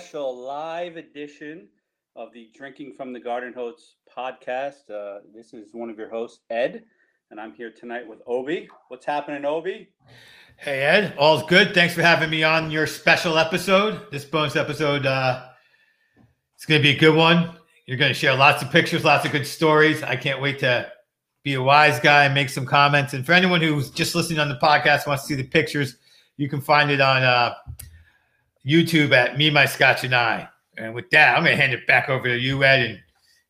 special live edition of the Drinking from the Garden Hose podcast. Uh, this is one of your hosts, Ed, and I'm here tonight with Obi. What's happening, Obi? Hey Ed, all's good. Thanks for having me on your special episode. This bonus episode, uh, it's going to be a good one. You're going to share lots of pictures, lots of good stories. I can't wait to be a wise guy and make some comments. And for anyone who's just listening on the podcast wants to see the pictures, you can find it on uh, YouTube at Me, My Scotch, and I. And with that, I'm going to hand it back over to you, Ed, and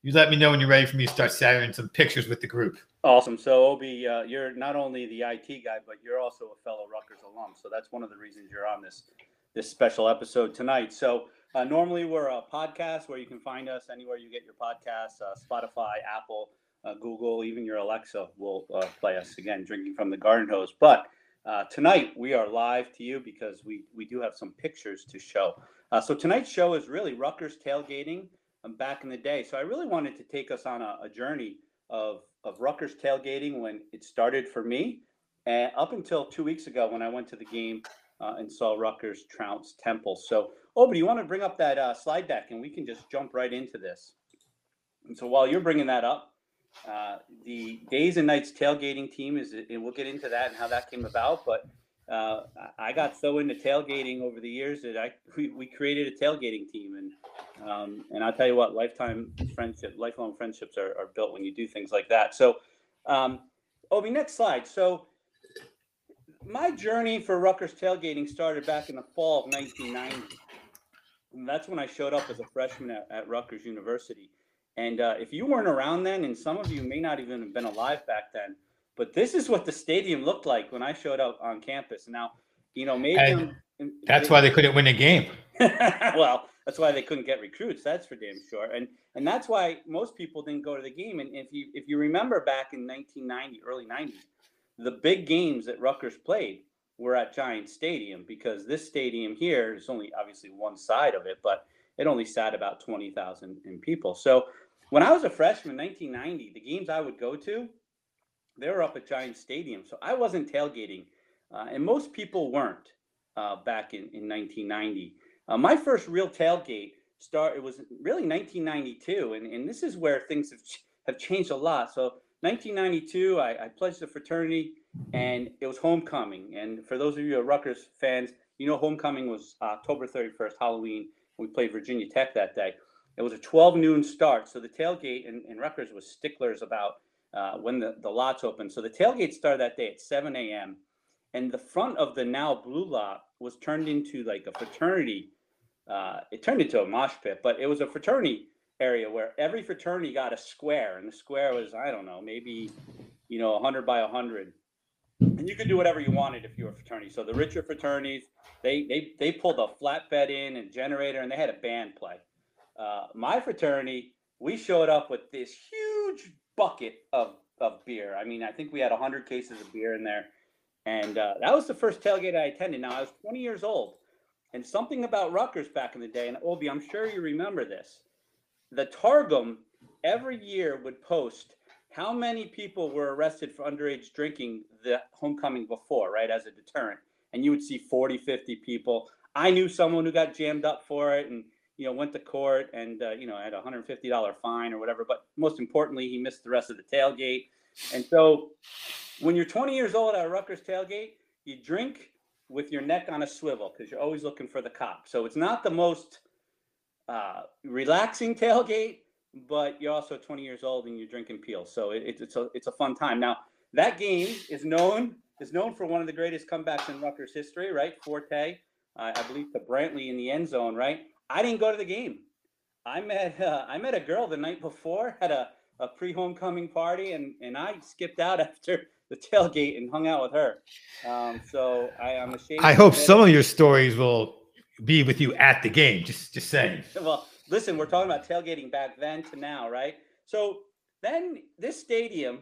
you let me know when you're ready for me to start sharing some pictures with the group. Awesome. So, Obi, uh, you're not only the IT guy, but you're also a fellow Rutgers alum. So that's one of the reasons you're on this this special episode tonight. So uh, normally we're a podcast where you can find us anywhere you get your podcasts, uh, Spotify, Apple, uh, Google, even your Alexa will uh, play us again, drinking from the garden hose. But uh, tonight we are live to you because we we do have some pictures to show. Uh, so tonight's show is really Rutgers tailgating um, back in the day. So I really wanted to take us on a, a journey of of Rutgers tailgating when it started for me, and up until two weeks ago when I went to the game uh, and saw Rutgers trounce Temple. So, but you want to bring up that uh, slide deck and we can just jump right into this. And so while you're bringing that up, uh, the days and nights tailgating team is, and we'll get into that and how that came about. But uh, I got so into tailgating over the years that I we, we created a tailgating team, and um, and I'll tell you what, lifetime friendship, lifelong friendships are, are built when you do things like that. So, um, Obi, next slide. So, my journey for Rutgers tailgating started back in the fall of 1990. And that's when I showed up as a freshman at, at Rutgers University. And uh, if you weren't around then, and some of you may not even have been alive back then, but this is what the stadium looked like when I showed up on campus. Now, you know, maybe And that's why they couldn't win a game. well, that's why they couldn't get recruits. That's for damn sure. And and that's why most people didn't go to the game. And if you if you remember back in 1990, early 90s, the big games that Rutgers played were at Giant Stadium because this stadium here is only obviously one side of it, but it only sat about 20,000 in people. So when I was a freshman in 1990, the games I would go to, they were up at Giant Stadium. So I wasn't tailgating, uh, and most people weren't uh, back in, in 1990. Uh, my first real tailgate start it was really 1992, and, and this is where things have, have changed a lot. So 1992, I, I pledged a fraternity, and it was homecoming. And for those of you who are Rutgers fans, you know homecoming was October 31st, Halloween. We played Virginia Tech that day. It was a 12 noon start, so the tailgate in, in Rutgers was sticklers about uh, when the, the lots opened. So the tailgate started that day at 7 a.m. And the front of the now blue lot was turned into like a fraternity. Uh, it turned into a mosh pit, but it was a fraternity area where every fraternity got a square, and the square was I don't know maybe you know 100 by 100, and you could do whatever you wanted if you were a fraternity. So the richer fraternities, they they they pulled a flatbed in and generator, and they had a band play. Uh, my fraternity, we showed up with this huge bucket of of beer. I mean, I think we had 100 cases of beer in there, and uh, that was the first tailgate I attended. Now I was 20 years old, and something about Rutgers back in the day, and Obi, I'm sure you remember this. The Targum every year would post how many people were arrested for underage drinking the homecoming before, right, as a deterrent. And you would see 40, 50 people. I knew someone who got jammed up for it and, you know, went to court and, uh, you know, had a $150 fine or whatever. But most importantly, he missed the rest of the tailgate. And so when you're 20 years old at a Rutgers tailgate, you drink with your neck on a swivel because you're always looking for the cop. So it's not the most uh, relaxing tailgate, but you're also 20 years old and you're drinking peel. So it, it's a it's a fun time. Now that game is known is known for one of the greatest comebacks in Rutgers history, right? Fortay, uh, I believe, to Brantley in the end zone, right? I didn't go to the game. I met uh, I met a girl the night before at a, a pre homecoming party, and and I skipped out after the tailgate and hung out with her. Um, so I, am ashamed. I hope some of your stories will be with you at the game. Just just saying. well, listen, we're talking about tailgating back then to now, right? So then this stadium,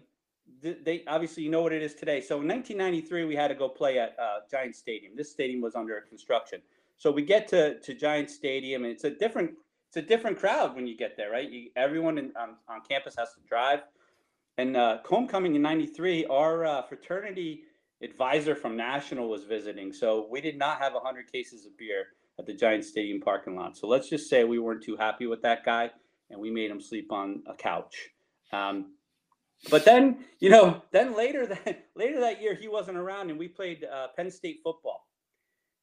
they obviously you know what it is today. So in 1993, we had to go play at uh, Giant Stadium. This stadium was under construction. So we get to to Giant Stadium, and it's a different it's a different crowd when you get there, right? You, everyone in, on, on campus has to drive. And uh, homecoming in '93, our uh, fraternity advisor from National was visiting. So we did not have 100 cases of beer at the Giant Stadium parking lot. So let's just say we weren't too happy with that guy and we made him sleep on a couch. Um, but then, you know, then later that later that year he wasn't around and we played uh, Penn State football.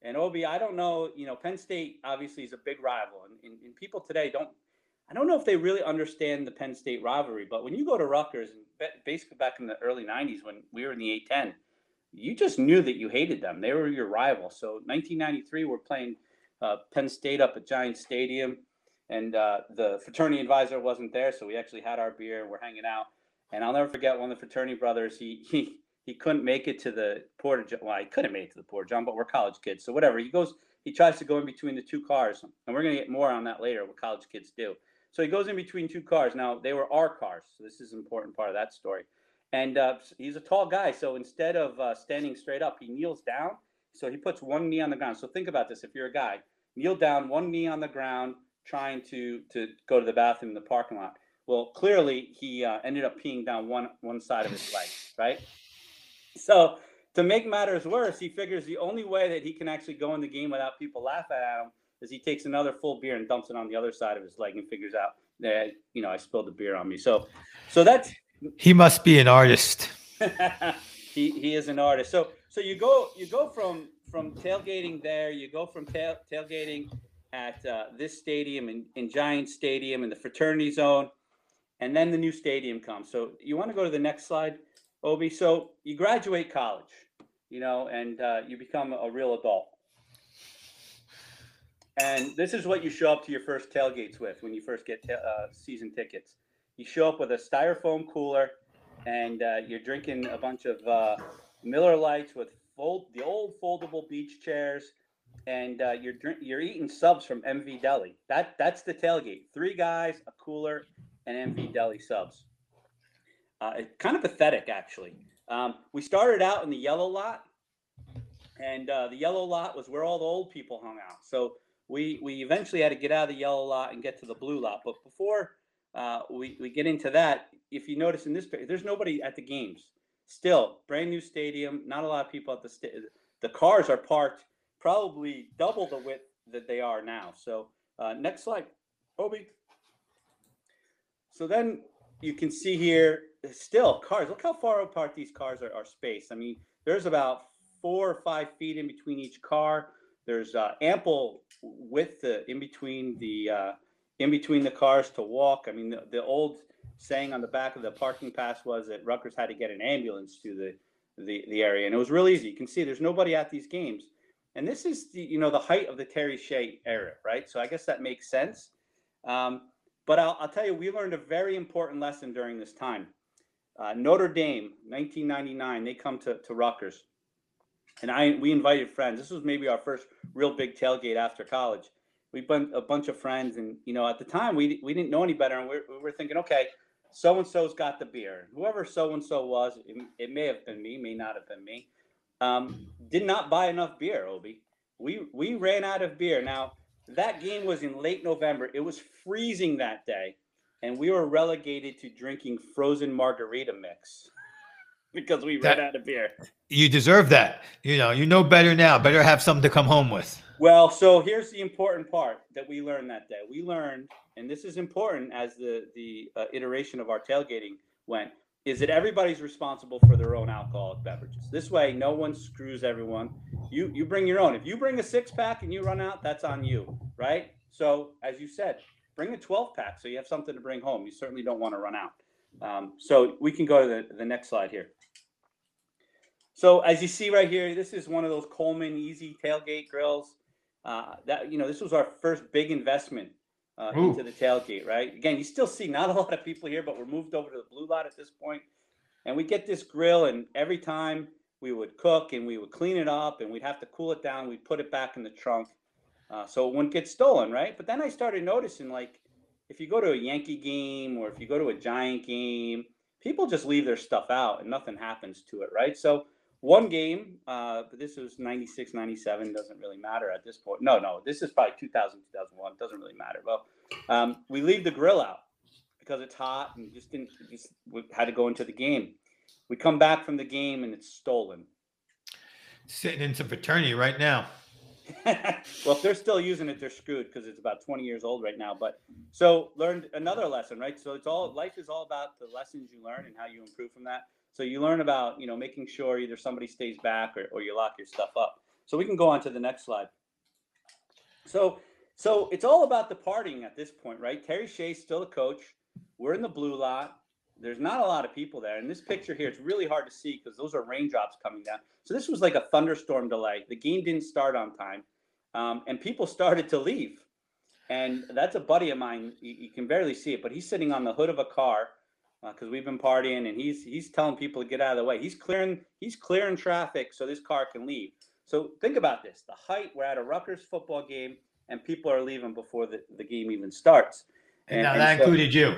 And Obi, I don't know, you know, Penn State obviously is a big rival, and, and, and people today don't I don't know if they really understand the Penn State rivalry, but when you go to Rutgers, and basically back in the early '90s when we were in the A10, you just knew that you hated them. They were your rival. So 1993, we're playing uh, Penn State up at Giant Stadium, and uh, the fraternity advisor wasn't there, so we actually had our beer and we're hanging out. And I'll never forget one of the fraternity brothers. He he he couldn't make it to the porta. Well, he couldn't make it to the porta john, but we're college kids, so whatever. He goes, he tries to go in between the two cars, and we're gonna get more on that later. What college kids do. So he goes in between two cars. Now they were our cars, so this is an important part of that story. And uh, he's a tall guy, so instead of uh, standing straight up, he kneels down. So he puts one knee on the ground. So think about this: if you're a guy, kneel down, one knee on the ground, trying to to go to the bathroom in the parking lot. Well, clearly he uh, ended up peeing down one one side of his leg, right? So to make matters worse, he figures the only way that he can actually go in the game without people laughing at him is he takes another full beer and dumps it on the other side of his leg and figures out that you know I spilled the beer on me. So, so that's he must be an artist. he he is an artist. So so you go you go from from tailgating there, you go from tail, tailgating at uh, this stadium in, in Giant Stadium in the fraternity zone, and then the new stadium comes. So you want to go to the next slide, Obi. So you graduate college, you know, and uh, you become a real adult. And this is what you show up to your first tailgates with when you first get uh, season tickets. You show up with a styrofoam cooler, and uh, you're drinking a bunch of uh, Miller Lites with fold the old foldable beach chairs, and uh, you're drink, you're eating subs from MV Deli. That that's the tailgate. Three guys, a cooler, and MV Deli subs. Uh, kind of pathetic, actually. Um, we started out in the yellow lot, and uh, the yellow lot was where all the old people hung out. So we we eventually had to get out of the yellow lot and get to the blue lot. But before uh, we we get into that, if you notice in this picture, there's nobody at the games. Still, brand new stadium, not a lot of people at the sta- the cars are parked probably double the width that they are now. So uh, next slide, Obi. So then you can see here still cars. Look how far apart these cars are, are spaced. I mean, there's about four or five feet in between each car. There's uh, ample width uh, in between the uh, in between the cars to walk. I mean, the, the, old saying on the back of the parking pass was that Rutgers had to get an ambulance to the, the the area, and it was real easy. You can see there's nobody at these games, and this is the you know the height of the Terry Shea era, right? So I guess that makes sense. Um, but I'll, I'll tell you, we learned a very important lesson during this time. Uh, Notre Dame, 1999, they come to, to Rutgers and I we invited friends. This was maybe our first real big tailgate after college. We been a bunch of friends, and you know, at the time we we didn't know any better, and we, we were thinking, okay, so and so's got the beer. Whoever so and so was, it, it, may have been me, may not have been me. Um, did not buy enough beer, Obi. We we ran out of beer. Now that game was in late November. It was freezing that day, and we were relegated to drinking frozen margarita mix because we that, ran out of beer. You deserve that. You know, you know better now. Better have something to come home with. Well, so here's the important part that we learned that day. We learned, and this is important as the the uh, iteration of our tailgating went, is that everybody's responsible for their own alcoholic beverages. This way, no one screws everyone. You you bring your own. If you bring a six pack and you run out, that's on you, right? So as you said, bring a 12 pack so you have something to bring home. You certainly don't want to run out. Um, so we can go to the, the next slide here. So as you see right here, this is one of those Coleman Easy tailgate grills. Uh, that you know, this was our first big investment uh, into the tailgate. Right? Again, you still see not a lot of people here, but we're moved over to the blue lot at this point. and we get this grill, and every time we would cook and we would clean it up, and we'd have to cool it down. We'd put it back in the trunk, uh, so it wouldn't get stolen. Right? But then I started noticing, like, if you go to a Yankee game or if you go to a Giant game, people just leave their stuff out and nothing happens to it. Right? So one game, uh, but this was 96, 97, doesn't really matter at this point. No, no, this is probably 2000, 2001, doesn't really matter. Well, um, we leave the grill out because it's hot and just didn't, just we had to go into the game. We come back from the game and it's stolen. Sitting in some fraternity right now. well, if they're still using it, they're screwed because it's about 20 years old right now. But so learned another lesson, right? So it's all life is all about the lessons you learn and how you improve from that. So you learn about, you know, making sure either somebody stays back or, or you lock your stuff up. So we can go on to the next slide. So so it's all about the partying at this point, right? Terry Shea's still the coach. We're in the blue lot. There's not a lot of people there. In this picture here, it's really hard to see because those are raindrops coming down. So this was like a thunderstorm delay. The game didn't start on time, um, and people started to leave. And that's a buddy of mine. You, you, can barely see it, but he's sitting on the hood of a car because uh, we've been partying, and he's he's telling people to get out of the way. He's clearing he's clearing traffic so this car can leave. So think about this: the height. We're at a Rutgers football game, and people are leaving before the, the game even starts. And, and now and that so, included you.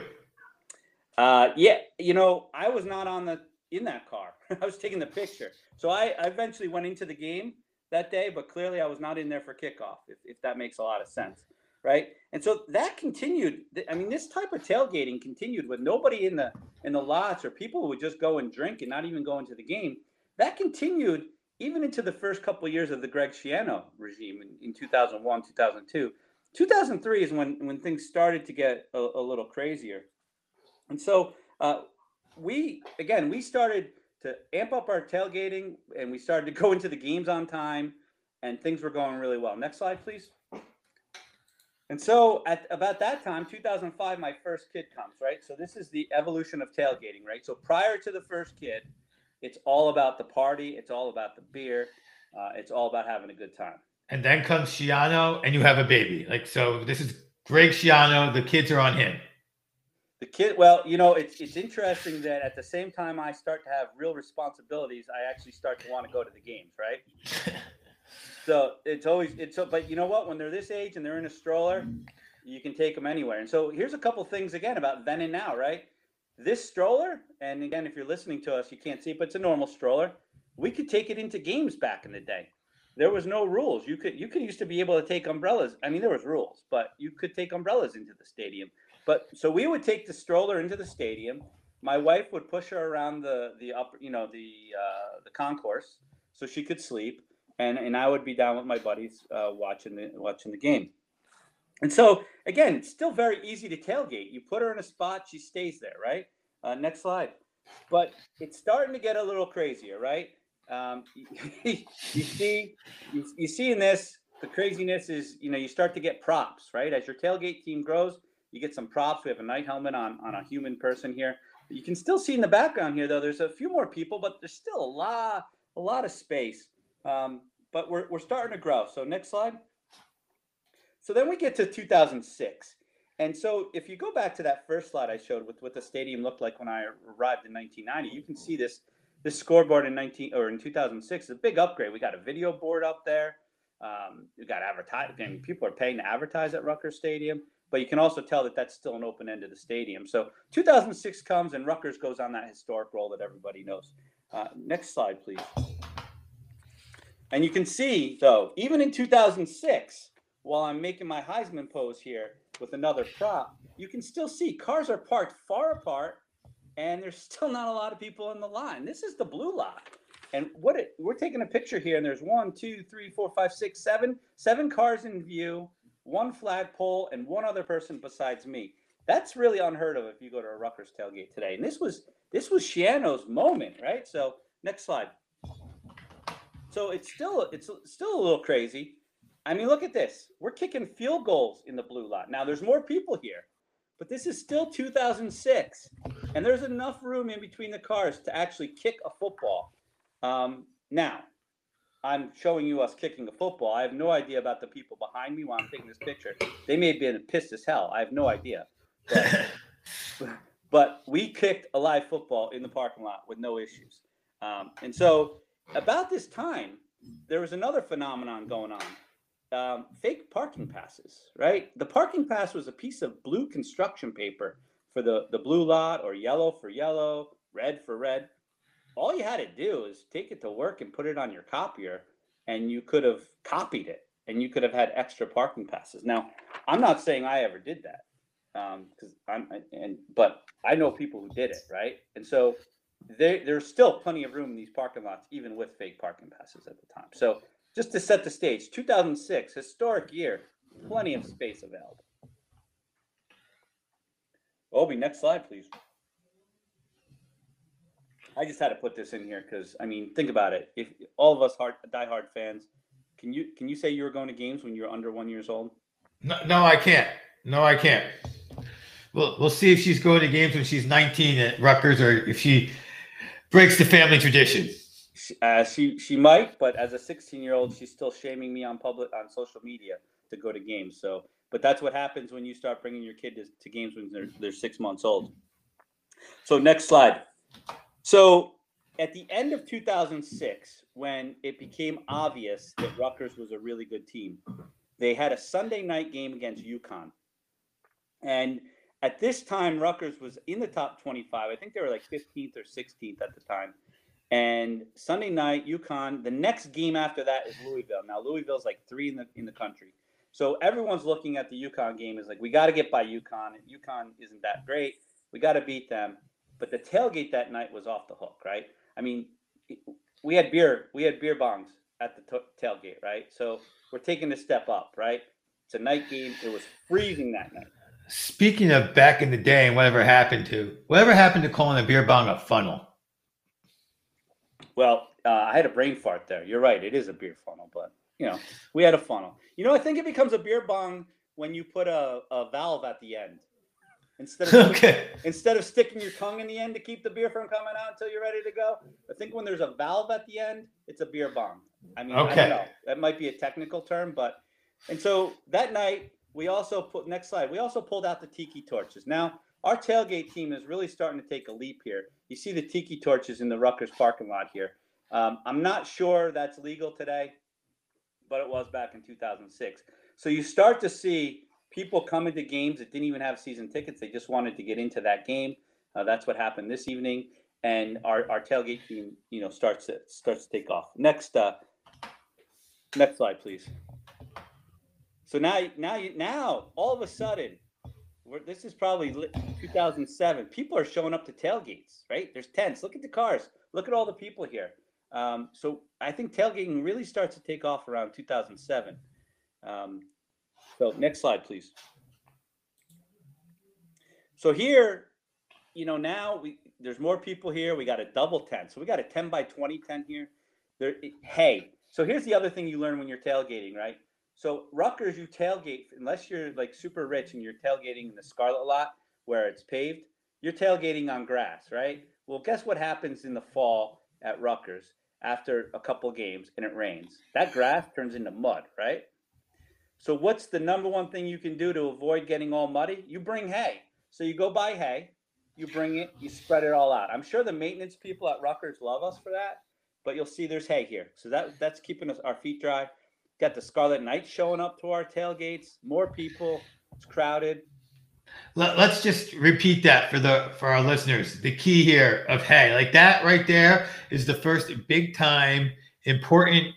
Uh, yeah, you know, I was not on the in that car. I was taking the picture. So I, I eventually went into the game that day, but clearly I was not in there for kickoff. If, if that makes a lot of sense, right? And so that continued. I mean, this type of tailgating continued with nobody in the in the lots or people who would just go and drink and not even go into the game. That continued even into the first couple of years of the Greg Schiano regime in, in 2001, 2002. 2003 is when when things started to get a, a little crazier. And so uh, we, again, we started to amp up our tailgating and we started to go into the games on time and things were going really well. Next slide, please. And so at about that time, 2005, my first kid comes, right? So this is the evolution of tailgating, right? So prior to the first kid, it's all about the party, it's all about the beer, uh, it's all about having a good time. And then comes Schiano, and you have a baby. Like so, this is Greg Schiano. The kids are on him. The kid, well, you know, it's it's interesting that at the same time I start to have real responsibilities, I actually start to want to go to the games, right? so it's always it's so, but you know what? When they're this age and they're in a stroller, you can take them anywhere. And so here's a couple things again about then and now, right? This stroller, and again, if you're listening to us, you can't see, it, but it's a normal stroller. We could take it into games back in the day. There was no rules. You could you could used to be able to take umbrellas. I mean, there was rules, but you could take umbrellas into the stadium but so we would take the stroller into the stadium. My wife would push her around the the upper, you know, the uh, the concourse so she could sleep, and and I would be down with my buddies uh, watching the watching the game. And so again, it's still very easy to tailgate. You put her in a spot, she stays there, right? Uh, next slide. But it's starting to get a little crazier, right? Um, you, see, you, you see in this, the craziness is, you know, you start to get props, right? As your tailgate team grows, you get some props. We have a Knight helmet on on a human person here. You can still see in the background here, though. There's a few more people, but there's still a lot a lot of space. Um, but we're we're starting to grow. So next slide. So then we get to 2006. And so if you go back to that first slide I showed with what the stadium looked like when I arrived in 1990, you can see this this scoreboard in 19 or in 2006 is a big upgrade. We got a video board up there. Um, we got advertising. I mean, people are paying to advertise at Rutgers Stadium but you can also tell that that's still an open end of the stadium. So 2006 comes and Rutgers goes on that historic role that everybody knows. Uh, next slide, please. And you can see, though, even in 2006, while I'm making my Heisman pose here with another prop, you can still see cars are parked far apart, and there's still not a lot of people in the line. This is the blue lot. And what it, we're taking a picture here, and there's one, two, three, four, five, six, seven, seven cars in view one flagpole, and one other person besides me. That's really unheard of if you go to a Rutgers tailgate today. And this was this was Schiano's moment, right? So next slide. So it's still it's still a little crazy. I mean, look at this. We're kicking field goals in the blue lot. Now there's more people here, but this is still 2006, and there's enough room in between the cars to actually kick a football. Um, now I'm showing you us kicking a football. I have no idea about the people behind me while I'm taking this picture. They may have been pissed as hell. I have no idea. But, but we kicked a live football in the parking lot with no issues. Um, and so, about this time, there was another phenomenon going on um, fake parking passes, right? The parking pass was a piece of blue construction paper for the, the blue lot, or yellow for yellow, red for red all you had to do is take it to work and put it on your copier, and you could have copied it, and you could have had extra parking passes. Now, I'm not saying I ever did that, because um, I'm and but I know people who did it, right? And so there, there's still plenty of room in these parking lots, even with fake parking passes at the time. So just to set the stage, 2006, historic year, plenty of space available. Obi, next slide, please. I just had to put this in here because I mean, think about it. If all of us hard diehard fans, can you can you say you were going to games when you were under one years old? No, no, I can't. No, I can't. We'll we'll see if she's going to games when she's 19 at Rutgers or if she breaks the family tradition. Uh, she she might, but as a 16 year old, she's still shaming me on public on social media to go to games. So, but that's what happens when you start bringing your kid to, to games when they're they're six months old. So next slide. So at the end of 2006, when it became obvious that Rutgers was a really good team, they had a Sunday night game against UConn, and at this time, Rutgers was in the top 25. I think they were like 15th or 16th at the time. And Sunday night, UConn. The next game after that is Louisville. Now Louisville's like three in the in the country. So everyone's looking at the UConn game is like we got to get by UConn. And UConn isn't that great. We got to beat them. But the tailgate that night was off the hook, right? I mean, we had beer, we had beer bongs at the t- tailgate, right? So we're taking a step up, right? It's a night game. It was freezing that night. Speaking of back in the day and whatever happened to whatever happened to calling a beer bong a funnel. Well, uh, I had a brain fart there. You're right. It is a beer funnel, but you know, we had a funnel. You know, I think it becomes a beer bong when you put a, a valve at the end. Instead of Okay. instead of sticking your tongue in the end to keep the beer from coming out until you're ready to go, I think when there's a valve at the end, it's a beer bong. I mean, I Okay. don't know. That might be a technical term, but and so that night we also put next slide. We also pulled out the tiki torches. Now our tailgate team is really starting to take a leap here. You see the tiki torches in the Rutgers parking lot here. Um, I'm not sure that's legal today, but it was back in 2006. So you start to see people coming to games that didn't even have season tickets. They just wanted to get into that game. Uh, that's what happened this evening, and our, our tailgate team, you know, starts to starts to take off. Next, uh, next slide, please. So now, now, now, all of a sudden, this is probably 2007. People are showing up to tailgates, right? There's tents. Look at the cars. Look at all the people here. Um, so I think tailgating really starts to take off around 2007. Um, so next slide, please. So here, you know, now we there's more people here. We got a double tent. So we got a 10 by 20 tent here. There, it- hey, so here's the other thing you learn when you're tailgating, right? So Rutgers, you tailgate unless you're like super rich and you're tailgating in the Scarlet Lot where it's paved. You're tailgating on grass, right? Well, guess what happens in the fall at Rutgers after a couple games and it rains? That grass turns into mud, right? So what's the number one thing you can do to avoid getting all muddy? You bring hay. So you go buy hay, you bring it, you spread it all out. I'm sure the maintenance people at Rutgers love us for that, but you'll see there's hay here. So that that's keeping us our feet dry. Got the Scarlet Knights showing up to our tailgates. More people. It's crowded. Let, us just repeat that for the for our listeners. The key here of hey, like that right there is the first big time important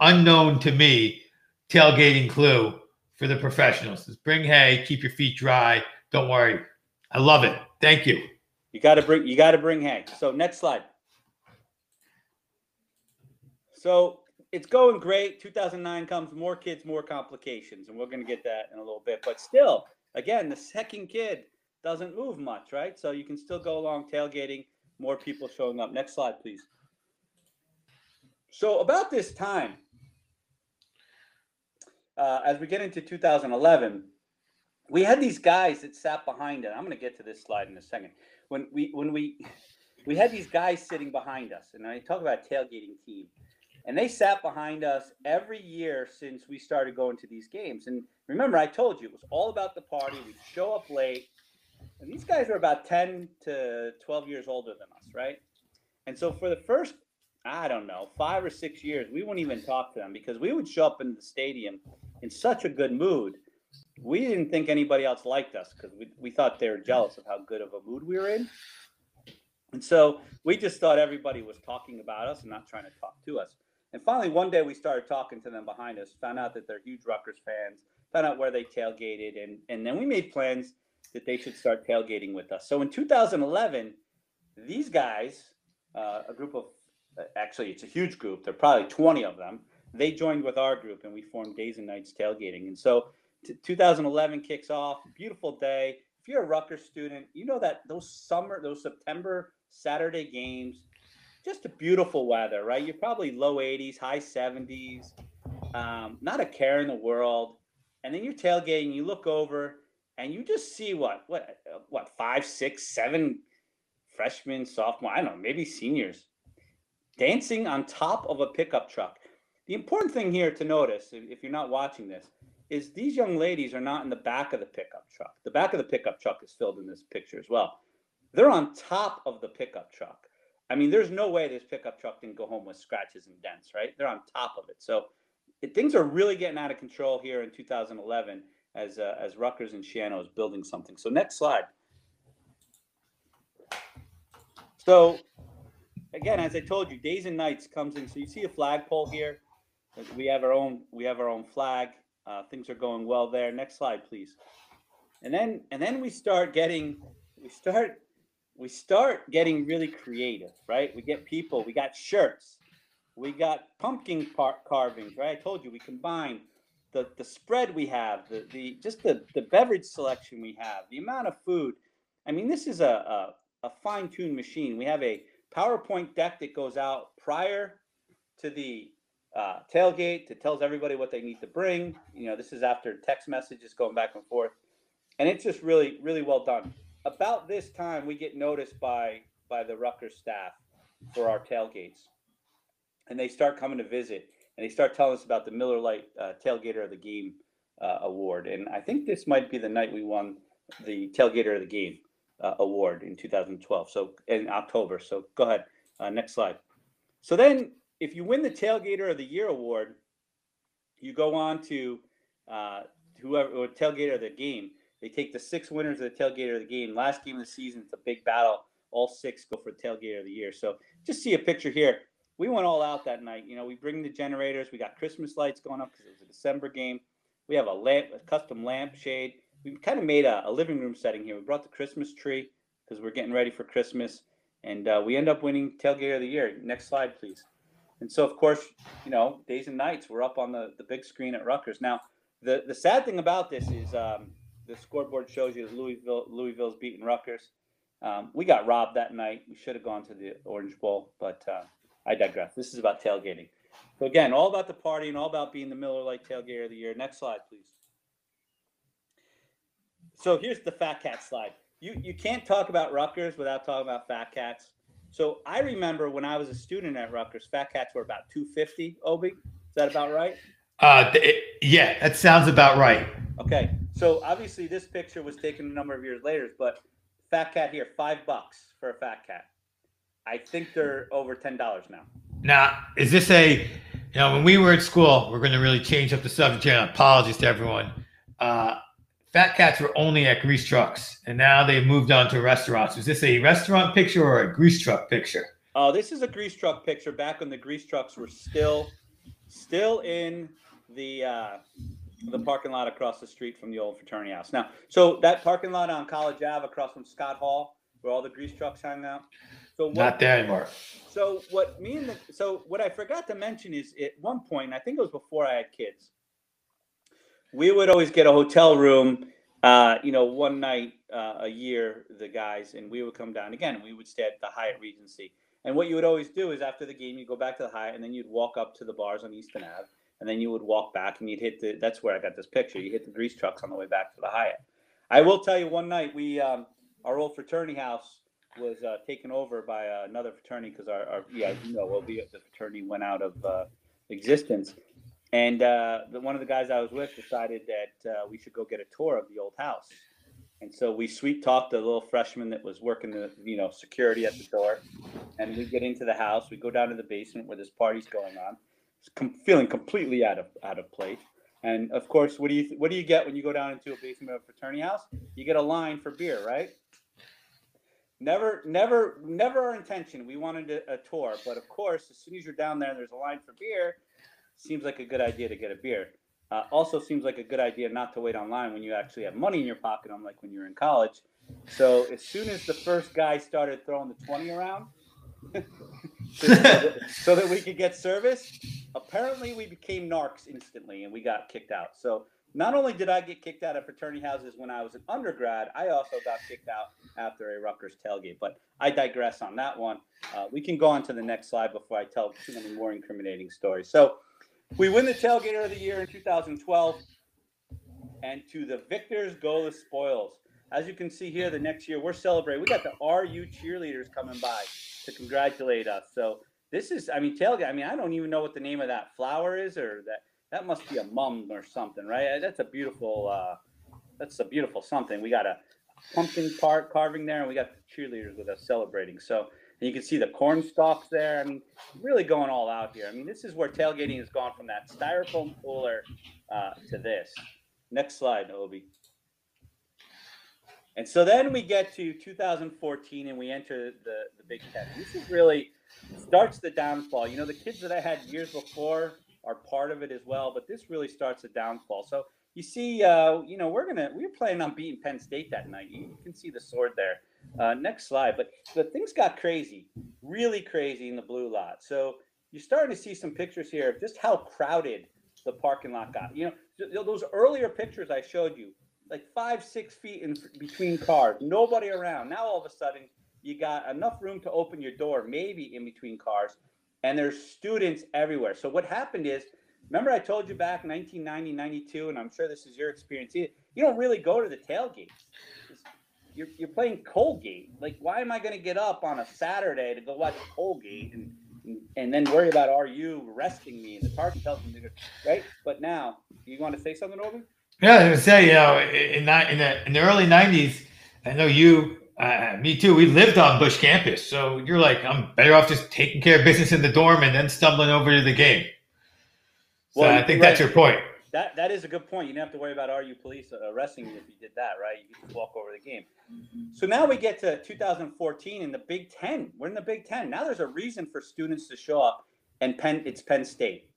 unknown to me tailgating clue for the professionals. Is bring hay, keep your feet dry. Don't worry. I love it. Thank you. You got to bring you got to bring hay. So next slide. So it's going great. 2009 comes, more kids, more complications, and we're going to get that in a little bit. But still, again, the second kid doesn't move much, right? So you can still go along tailgating. More people showing up. Next slide, please. So about this time, uh, as we get into 2011, we had these guys that sat behind it. I'm going to get to this slide in a second. When we when we we had these guys sitting behind us, and I talk about tailgating team, and they sat behind us every year since we started going to these games. And remember, I told you it was all about the party. We'd show up late, and these guys were about 10 to 12 years older than us, right? And so for the first, I don't know, five or six years, we wouldn't even talk to them because we would show up in the stadium in such a good mood we didn't think anybody else liked us because we, we thought they were jealous of how good of a mood we were in. And so we just thought everybody was talking about us and not trying to talk to us. And finally, one day we started talking to them behind us, found out that they're huge Rutgers fans, found out where they tailgated, and, and then we made plans that they should start tailgating with us. So in 2011, these guys, uh, a group of actually it's a huge group. There are probably 20 of them. They joined with our group and we formed Days and Nights Tailgating. And so t- 2011 kicks off. Beautiful day. If you're a Rutgers student, you know that those summer, those September Saturday games, just a beautiful weather, right? You're probably low 80s, high 70s, um, not a care in the world. And then you're tailgating, you look over and you just see what, what, what, five, six, seven freshmen, sophomore, I don't know, maybe seniors dancing on top of a pickup truck. The important thing here to notice, if you're not watching this, is these young ladies are not in the back of the pickup truck. The back of the pickup truck is filled in this picture as well. They're on top of the pickup truck. I mean, there's no way this pickup truck didn't go home with scratches and dents, right? They're on top of it. So it, things are really getting out of control here in 2011 as uh, as Rutgers and Schiano is building something. So next slide. So again, as I told you, days and nights comes in. So you see a flagpole here. We have our own. We have our own flag. Uh, things are going well there. Next slide, please. And then and then we start getting. We start. We start getting really creative, right? We get people. We got shirts. We got pumpkin par- carvings, right? I told you we combine the the spread we have, the the just the the beverage selection we have, the amount of food. I mean, this is a a, a fine tuned machine. We have a PowerPoint deck that goes out prior to the uh, tailgate that tells everybody what they need to bring. You know, this is after text messages going back and forth, and it's just really, really well done. About this time, we get noticed by by the Rutgers staff for our tailgates, and they start coming to visit, and they start telling us about the Miller Lite uh, Tailgater of the Game uh, award. And I think this might be the night we won the Tailgater of the Game uh, award in 2012. So in October. So go ahead. Uh, next slide. So then, if you win the Tailgater of the Year award, you go on to uh, whoever or Tailgater of the game. They take the six winners of the Tailgater of the game. Last game of the season, it's a big battle. All six go for the Tailgater of the Year. So just see a picture here. We went all out that night. You know, we bring the generators. We got Christmas lights going up because it was a December game. We have a lamp, a custom lamp shade we kind of made a, a, living room setting here. We brought the Christmas tree because we're getting ready for Christmas, and uh, we end up winning Tailgate of the Year. Next slide, please. And so, of course, you know, days and nights we're up on the, the big screen at Rutgers. Now, the the sad thing about this is um, the scoreboard shows you that Louisville Louisville's beating Rutgers. Um, we got robbed that night. We should have gone to the Orange Bowl, but uh, I digress. This is about tailgating. So again, all about the party and all about being the Miller Lite Tailgater of the Year. Next slide, please. So here's the Fat Cat slide. You you can't talk about Rutgers without talking about Fat Cats. So I remember when I was a student at Rutgers, Fat Cats were about 250. Obi, is that about right? Uh, it, yeah, that sounds about right. Okay, so obviously this picture was taken a number of years later, but Fat Cat here, five bucks for a Fat Cat. I think they're over ten dollars now. Now, is this a? You know, when we were at school, we're going to really change up the subject here. Apologies to everyone. Uh, Fat Cats were only at grease trucks, and now they've moved on to restaurants. Is this a restaurant picture or a grease truck picture? Oh, this is a grease truck picture back when the grease trucks were still, still in the uh, the parking lot across the street from the old fraternity house. Now, so that parking lot on College Ave across from Scott Hall, where all the grease trucks hang out. So what, not there anymore. So what me and the, so what I forgot to mention is at one point, I think it was before I had kids we would always get a hotel room, uh, you know, one night uh, a year, the guys, and we would come down again. And we would stay at the Hyatt Regency. And what you would always do is after the game, you go back to the Hyatt, and then you'd walk up to the bars on Easton Ave, and then you would walk back, and you'd hit the. That's where I got this picture. You hit the grease trucks on the way back to the Hyatt. I will tell you, one night we, um, our old fraternity house was uh, taken over by uh, another fraternity because our, our, yeah, you know, well, the, the fraternity went out of uh, existence. And uh, the, one of the guys I was with decided that uh, we should go get a tour of the old house. And so we sweet talked the little freshman that was working the you know security at the door, and we get into the house. We go down to the basement where this party's going on, com- feeling completely out of out of place. And of course, what do you what do you get when you go down into a basement of a fraternity house? You get a line for beer, right? Never, never, never our intention. We wanted a, a tour, but of course, as soon as you're down there and there's a line for beer, seems like a good idea to get a beer. Uh, also seems like a good idea not to wait online when you actually have money in your pocket, unlike when you're in college. So as soon as the first guy started throwing the 20 around, so, that, we could get service, apparently we became narcs instantly and we got kicked out. So not only did I get kicked out of fraternity houses when I was an undergrad, I also got kicked out after a Rutgers tailgate. But I digress on that one. Uh, we can go on to the next slide before I tell too many more incriminating stories. So we win the tailgater of the year in 2012, and to the victors go the spoils. As you can see here, the next year we're celebrating. We got the RU cheerleaders coming by to congratulate us. So this is, I mean, tailgate. I mean, I don't even know what the name of that flower is, or that that must be a mum or something, right? That's a beautiful. Uh, that's a beautiful something. We got a pumpkin part carving there, and we got the cheerleaders with us celebrating. So and you can see the corn stalks there. I mean, really going all out here. I mean, this is where tailgating has gone from that styrofoam cooler uh, to this. Next slide, Obi. And so then we get to 2014 and we enter the, the Big Ten. This is really starts the downfall. You know, the kids that I had years before are part of it as well, but this really starts the downfall. So you see, uh, you know, we're gonna we're planning on beating Penn State that night. You, can see the sword there. Uh, next slide. But but things got crazy, really crazy in the blue lot. So you're starting to see some pictures here of just how crowded the parking lot got. You know, those earlier pictures I showed you, like five, six feet in between cars, nobody around. Now all of a sudden, you got enough room to open your door, maybe in between cars, and there's students everywhere. So what happened is, remember I told you back 1990, 92, and I'm sure this is your experience. You don't really go to the tailgate. You're, you're playing Colgate. Like, why am I going to get up on a Saturday to go watch Colgate and and then worry about RU resting me and the park tells me right? But now, you want to say something, Obi? Yeah, I was to say, you know, in, in, the, in the early 90s, I know you uh, me too. We lived on Bush campus, so you're like, I'm better off just taking care of business in the dorm and then stumbling over to the game. So well, I think that's your point. That that is a good point. You didn't have to worry about RU police arresting you if you did that, right? You just walk over the game. So now we get to 2014 in the Big Ten. We're in the Big Ten now. There's a reason for students to show up, and Penn. It's Penn State.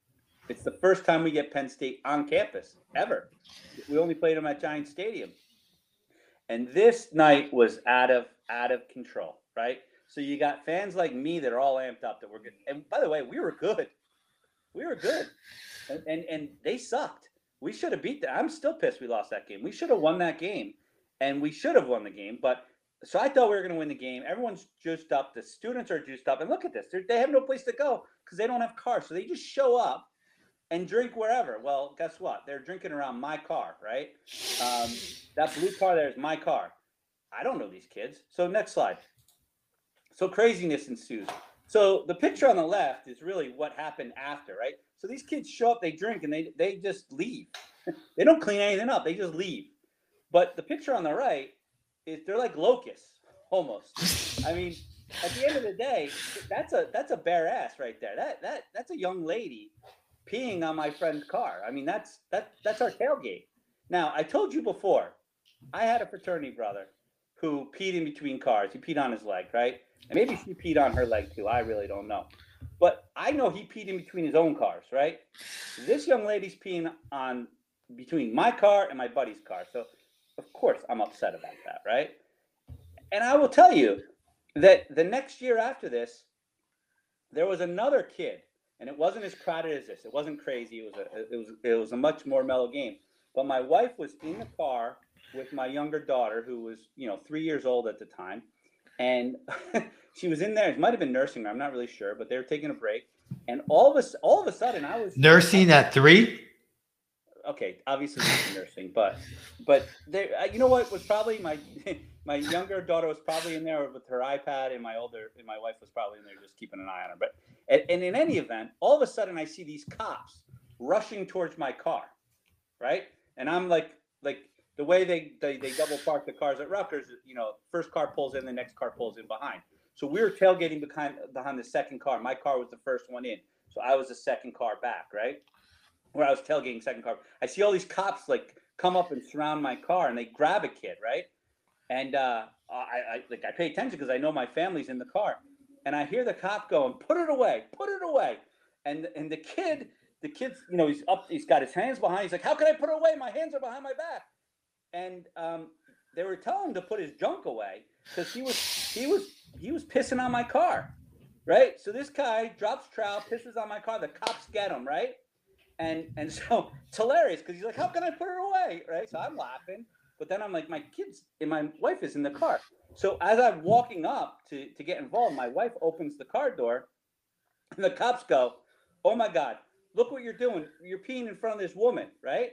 It's the first time we get Penn State on campus ever. We only played them at Giant Stadium. And this night was out of out of control, right? So you got fans like me that are all amped up that we're good. And by the way, we were good. We were good. And and, and they sucked. We should have beat them. I'm still pissed we lost that game. We should have won that game. And we should have won the game. But so I thought we were going to win the game. Everyone's juiced up. The students are juiced up. And look at this. They're, they have no place to go because they don't have cars. So they just show up and drink wherever. Well, guess what? They're drinking around my car, right? Um, that blue car there is my car. I don't know these kids. So next slide. So craziness ensues. So the picture on the left is really what happened after, right? So these kids show up, they drink, and they they just leave. they don't clean anything up. They just leave. But the picture on the right is they're like locusts almost. I mean, at the end of the day, that's a that's a bare ass right there. That that that's a young lady peeing on my friend's car. I mean, that's that that's our tailgate. Now, I told you before, I had a fraternity brother who peed in between cars. He peed on his leg, right? And maybe she peed on her leg too. I really don't know. But I know he peed in between his own cars, right? This young lady's peeing on between my car and my buddy's car. So, of course, I'm upset about that, right? And I will tell you that the next year after this, there was another kid and it wasn't as crowded as this. It wasn't crazy. It was a it was it was a much more mellow game. But my wife was in the car with my younger daughter, who was you know three years old at the time, and she was in there. It might have been nursing her. I'm not really sure, but they were taking a break, and all of a all of a sudden I was nursing at three. Okay, obviously nursing, but but there, you know what was probably my my younger daughter was probably in there with her iPad, and my older and my wife was probably in there just keeping an eye on her. But and, and in any event, all of a sudden I see these cops rushing towards my car, right? And I'm like, like the way they they, they double park the cars at Rutgers, you know, first car pulls in, the next car pulls in behind. So we were tailgating behind behind the second car. My car was the first one in, so I was the second car back, right? Where I was tailgating second car. I see all these cops like come up and surround my car, and they grab a kid, right? And uh, I, I like I pay attention because I know my family's in the car, and I hear the cop going, "Put it away, put it away," and and the kid, the kid's, you know, he's up, he's got his hands behind. He's like, "How can I put it away? My hands are behind my back." And um, they were telling him to put his junk away because he was he was he was pissing on my car, right? So this guy drops trowel, pisses on my car. The cops get him, right? And and so it's hilarious because he's like, "How can I put it away?" Right? So I'm laughing, but then I'm like, "My kids and my wife is in the car." So as I'm walking up to to get involved, my wife opens the car door, and the cops go, "Oh my God, look what you're doing! You're peeing in front of this woman, right?"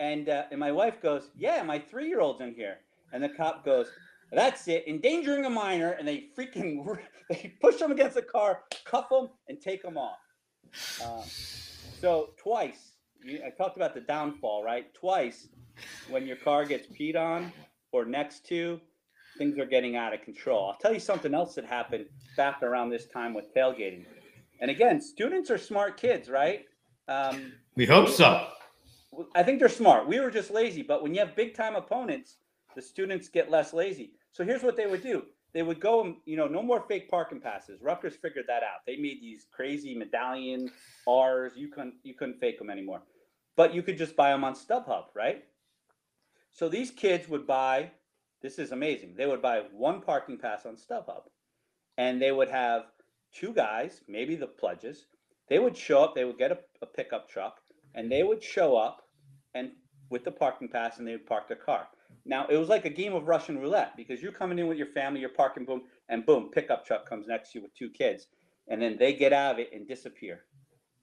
And uh, and my wife goes, "Yeah, my three year old's in here." And the cop goes, "That's it, endangering a minor." And they freaking they push them against the car, cuff them, and take them off. Uh, so twice, I talked about the downfall, right? Twice, when your car gets peed on or next to, things are getting out of control. I'll tell you something else that happened back around this time with tailgating. And again, students are smart kids, right? Um, we hope so. I think they're smart. We were just lazy, but when you have big time opponents, the students get less lazy. So here's what they would do. They would go and, you know, no more fake parking passes. Rutgers figured that out. They made these crazy medallion R's. You couldn't you couldn't fake them anymore. But you could just buy them on StubHub, right? So these kids would buy, this is amazing. They would buy one parking pass on StubHub. And they would have two guys, maybe the pledges. They would show up, they would get a, a pickup truck, and they would show up and with the parking pass and they would park their car. Now it was like a game of Russian roulette because you're coming in with your family, you're parking, boom, and boom, pickup truck comes next to you with two kids, and then they get out of it and disappear.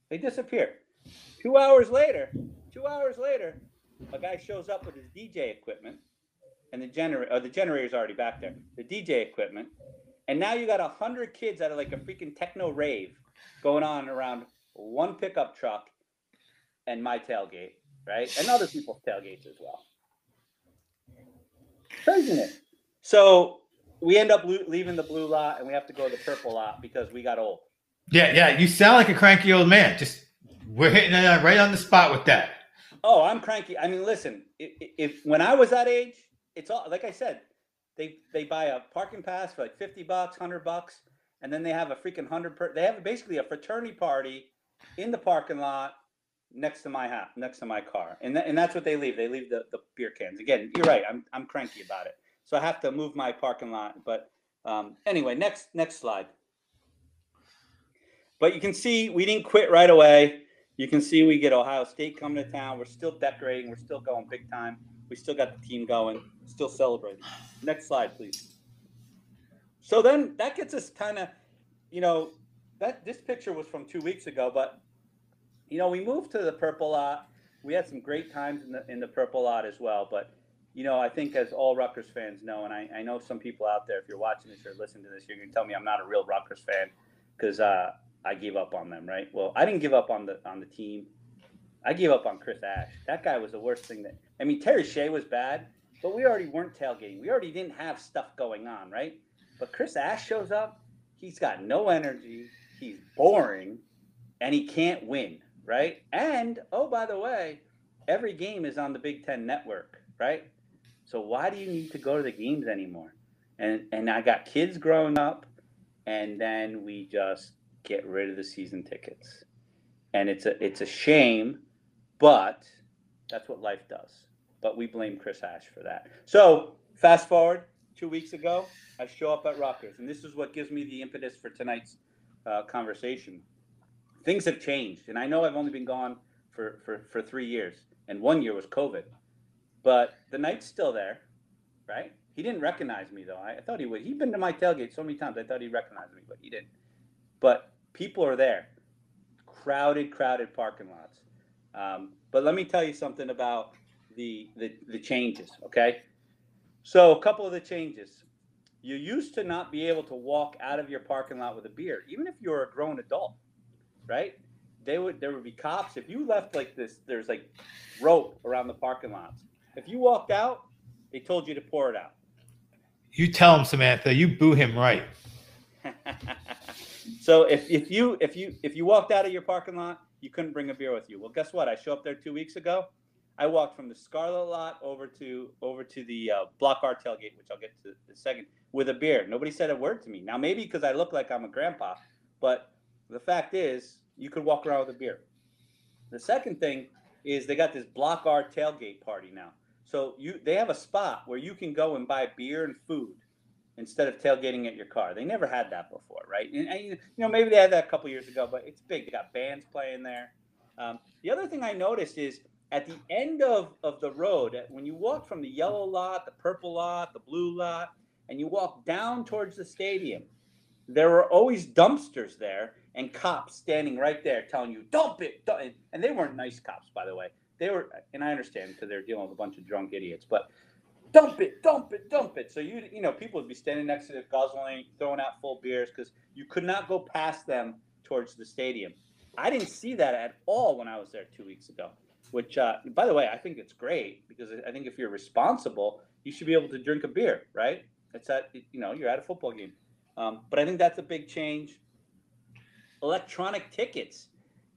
They disappear. Two hours later, two hours later, a guy shows up with his DJ equipment, and the generator, or uh, the generator's already back there. The DJ equipment, and now you got a hundred kids out of like a freaking techno rave going on around one pickup truck and my tailgate, right, and other people's tailgates as well. Craziness. So we end up leaving the blue lot and we have to go to the purple lot because we got old. Yeah, yeah. You sound like a cranky old man. Just we're hitting it right on the spot with that. Oh, I'm cranky. I mean, listen, if, if when I was that age, it's all like I said, they they buy a parking pass for like fifty bucks, hundred bucks, and then they have a freaking hundred per. They have basically a fraternity party in the parking lot next to my house, next to my car, and th- and that's what they leave. They leave the, the beer cans. Again, you're right. I'm I'm cranky about it, so I have to move my parking lot. But um, anyway, next next slide. But you can see we didn't quit right away. You can see we get Ohio State coming to town. We're still decorating. We're still going big time. We still got the team going. Still celebrating. Next slide, please. So then that gets us kind of, you know, that this picture was from two weeks ago, but you know, we moved to the purple lot. We had some great times in the in the purple lot as well. But you know, I think as all Rutgers fans know, and I, I know some people out there, if you're watching this or listening to this, you're gonna tell me I'm not a real Rutgers fan because uh, I gave up on them, right? Well, I didn't give up on the on the team. I gave up on Chris Ash. That guy was the worst thing that I mean, Terry Shea was bad, but we already weren't tailgating. We already didn't have stuff going on, right? But Chris Ash shows up, he's got no energy, he's boring, and he can't win, right? And oh, by the way, every game is on the Big Ten network, right? So why do you need to go to the games anymore? And and I got kids growing up, and then we just get rid of the season tickets. And it's a it's a shame, but that's what life does. But we blame Chris Ash for that. So fast forward two weeks ago, I show up at Rutgers, and this is what gives me the impetus for tonight's uh, conversation. Things have changed, and I know I've only been gone for, for, for three years, and one year was COVID. But the Knight's still there, right? He didn't recognize me though. I, I thought he would. He'd been to my tailgate so many times. I thought he recognized me, but he didn't. But people are there, crowded, crowded parking lots. Um, but let me tell you something about the, the the changes. Okay, so a couple of the changes. You used to not be able to walk out of your parking lot with a beer, even if you were a grown adult, right? They would there would be cops if you left like this. There's like rope around the parking lots. If you walked out, they told you to pour it out. You tell him, Samantha. You boo him right. so if, if you if you if you walked out of your parking lot, you couldn't bring a beer with you. Well, guess what? I show up there two weeks ago. I walked from the Scarlet lot over to over to the uh, Block R tailgate, which I'll get to in a second, with a beer. Nobody said a word to me. Now maybe because I look like I'm a grandpa, but the fact is, you could walk around with a beer. The second thing is they got this Block R tailgate party now. So you they have a spot where you can go and buy beer and food instead of tailgating at your car. They never had that before, right? And, and you know maybe they had that a couple years ago, but it's big. They got bands playing there. Um, the other thing I noticed is at the end of, of the road, when you walk from the yellow lot, the purple lot, the blue lot, and you walk down towards the stadium, there were always dumpsters there and cops standing right there telling you, dump it. Dump it. And they weren't nice cops, by the way. They were, and I understand because they're dealing with a bunch of drunk idiots, but dump it, dump it, dump it. So you, you know, people would be standing next to the guzzling, throwing out full beers because you could not go past them towards the stadium. I didn't see that at all when I was there two weeks ago. Which, uh, by the way, I think it's great because I think if you're responsible, you should be able to drink a beer, right? It's at you know you're at a football game, um, but I think that's a big change. Electronic tickets.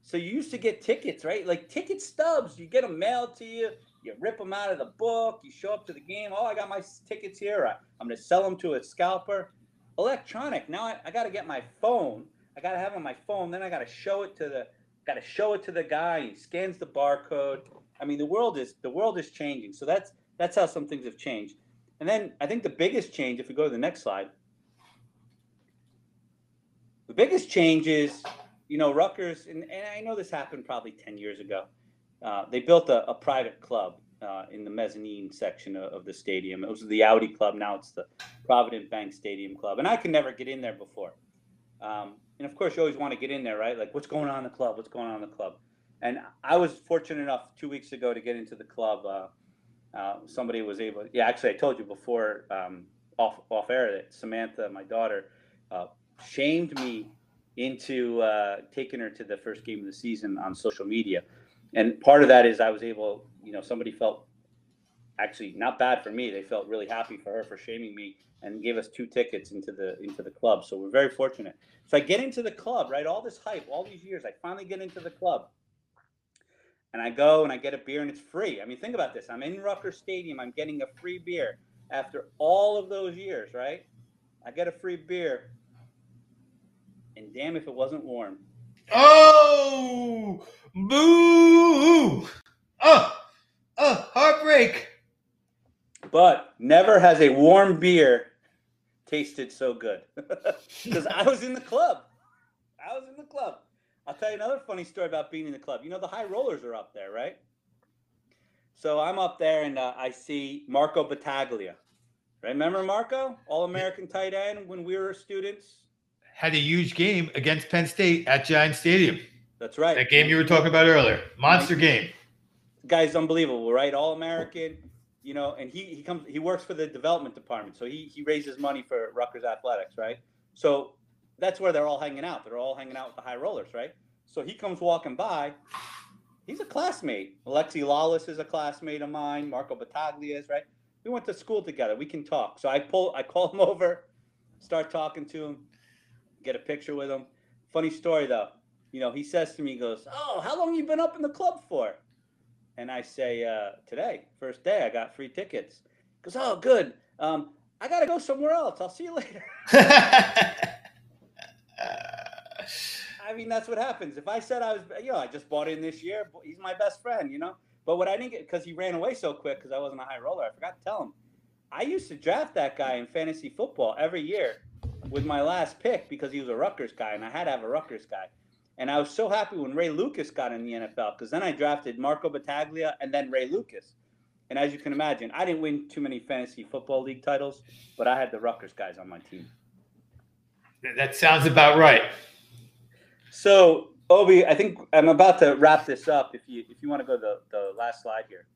So you used to get tickets, right? Like ticket stubs. You get them mailed to you. You rip them out of the book. You show up to the game. Oh, I got my tickets here. I, am going to sell them to a scalper. Electronic. Now I, I got to get my phone. I got to have on my phone. Then I got to show it to the got to show it to the guy. He scans the barcode. I mean, the world is the world is changing. So that's that's how some things have changed. And then I think the biggest change, if we go to the next slide, the biggest change is, you know, Rutgers, and, and I know this happened probably 10 years ago. Uh, they built a, a private club uh, in the mezzanine section of, of, the stadium. It was the Audi Club. Now it's the Provident Bank Stadium Club. And I could never get in there before. Um, and of course, you always want to get in there, right? Like, what's going on in the club? What's going on in the club? And I was fortunate enough two weeks ago to get into the club. Uh, uh, somebody was able. Yeah, actually, I told you before um, off off air that Samantha, my daughter, uh, shamed me into uh, taking her to the first game of the season on social media, and part of that is I was able. You know, somebody felt actually not bad for me. They felt really happy for her for shaming me and gave us two tickets into the into the club. So we're very fortunate. So I get into the club, right? All this hype, all these years, I finally get into the club. And I go and I get a beer and it's free. I mean, think about this. I'm in Rutgers Stadium. I'm getting a free beer after all of those years, right? I get a free beer. And damn if it wasn't warm. Oh, boo! Oh, oh, heartbreak. But never has a warm beer tasted so good because I was in the club. I was in the club. I'll tell you another funny story about being in the club. You know, the high rollers are up there, right? So I'm up there and uh, I see Marco Battaglia. Remember Marco, All American tight end when we were students? Had a huge game against Penn State at Giant Stadium. That's right. That game you were talking about earlier. Monster game. Guy's unbelievable, right? All American you know, and he, he comes he works for the development department, so he he raises money for Rutgers athletics, right? So that's where they're all hanging out. They're all hanging out with the high rollers, right? So he comes walking by. He's a classmate. Alexi Lalas is a classmate of mine. Marco Battaglia is right. We went to school together. We can talk. So I pull, I call him over, start talking to him, get a picture with him. Funny story though. You know, he says to me, he goes, "Oh, how long you been up in the club for?" and I say, uh, today, first day, I got free tickets. He goes, oh, good. Um, I got to go somewhere else. I'll see you later. I mean, that's what happens. If I said I was, you know, I just bought in this year, he's my best friend, you know. But what I didn't get, because he ran away so quick, because I wasn't a high roller, I forgot to tell him. I used to draft that guy in fantasy football every year with my last pick because he was a Rutgers guy, and I had to have a Rutgers guy. And I was so happy when Ray Lucas got in the NFL because then I drafted Marco Battaglia and then Ray Lucas. And as you can imagine, I didn't win too many fantasy football league titles, but I had the Rutgers guys on my team. That sounds about right. So, Obi, I think I'm about to wrap this up. If you if you want to go to the, the last slide here.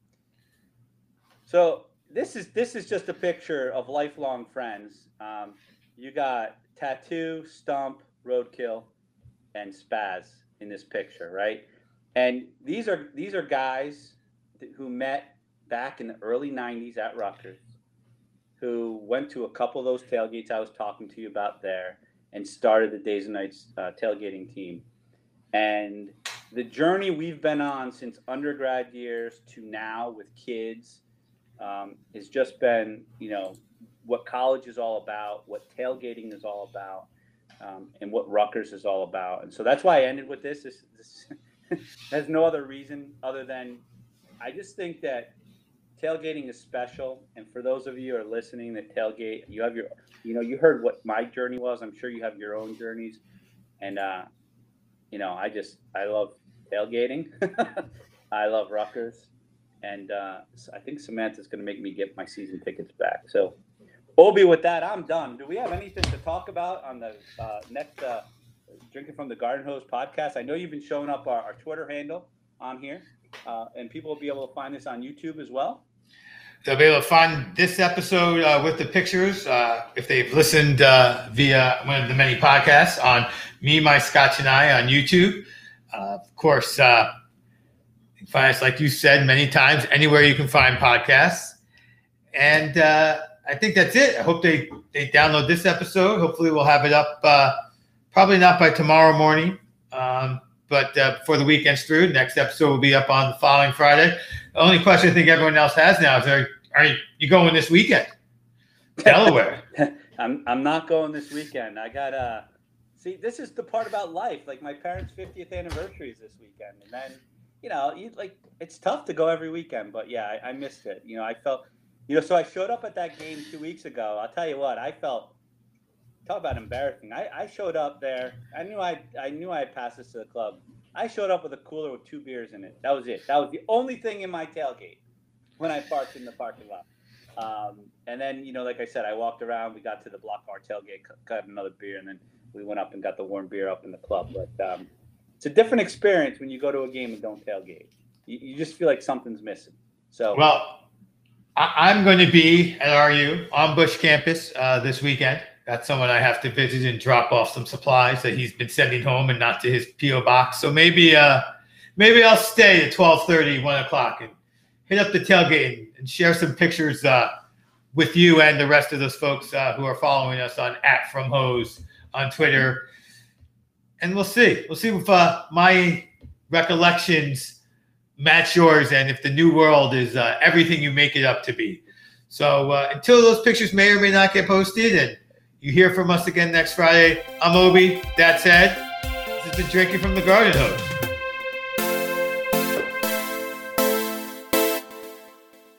So this is this is just a picture of lifelong friends. Um, you got tattoo, stump, roadkill, and Spaz in this picture, right? And these are these are guys who met back in the early '90s at Rutgers, who went to a couple of those tailgates I was talking to you about there, and started the Days and Nights uh, tailgating team. And the journey we've been on since undergrad years to now with kids um, has just been, you know, what college is all about, what tailgating is all about, um, and what Rutgers is all about. And so that's why I ended with this. This, this has no other reason other than I just think that tailgating is special, and for those of you who are listening that tailgate, you have your, you know, you heard what my journey was. I'm sure you have your own journeys, and uh, you know, I just I love tailgating. I love Rutgers, and uh, I think Samantha's going to make me get my season tickets back. So, Obi, with that, I'm done. Do we have anything to talk about on the uh, next uh, Drinking from the Garden Hose podcast? I know you've been showing up our, our Twitter handle on here, uh, and people will be able to find this on YouTube as well. They'll be able to find this episode uh, with the pictures uh, if they've listened uh, via one of the many podcasts on Me, My Scotch, and I on YouTube. Uh, of course, uh, find us, like you said many times, anywhere you can find podcasts. And uh, I think that's it. I hope they, they download this episode. Hopefully, we'll have it up probably not by tomorrow morning. Um, but uh, before the weekend's through, the next episode will be up on the following Friday. The only question I think everyone else has now is: Are, are you going this weekend? Delaware. I'm I'm not going this weekend. I got uh see this is the part about life. Like my parents' 50th anniversary is this weekend, and then you know you like it's tough to go every weekend. But yeah, I, I missed it. You know, I felt you know so I showed up at that game two weeks ago. I'll tell you what, I felt talk about embarrassing. I, I showed up there. I knew I I knew I had passed this to the club. I showed up with a cooler with two beers in it. That was it. That was the only thing in my tailgate when I parked in the parking lot. Um, and then you know, like I said, I walked around. We got to the Block R tailgate, got another beer, and then we went up and got the warm beer up in the club. But um, it's a different experience when you go to a game and don't tailgate. You, you just feel like something's missing. So well. I, am going to be at RU on Busch campus uh, this weekend. That's someone I have to visit and drop off some supplies that he's been sending home and not to his PO box. So maybe uh maybe I'll stay at 12:30, 1 o'clock and hit up the tailgate and, and share some pictures uh, with you and the rest of those folks uh, who are following us on at from hose on Twitter. And we'll see. We'll see if uh, my recollections match yours and if the new world is uh, everything you make it up to be. So uh, until those pictures may or may not get posted and you hear from us again next Friday. I'm Obi. That said, this has been Drinking from the Garden Hose.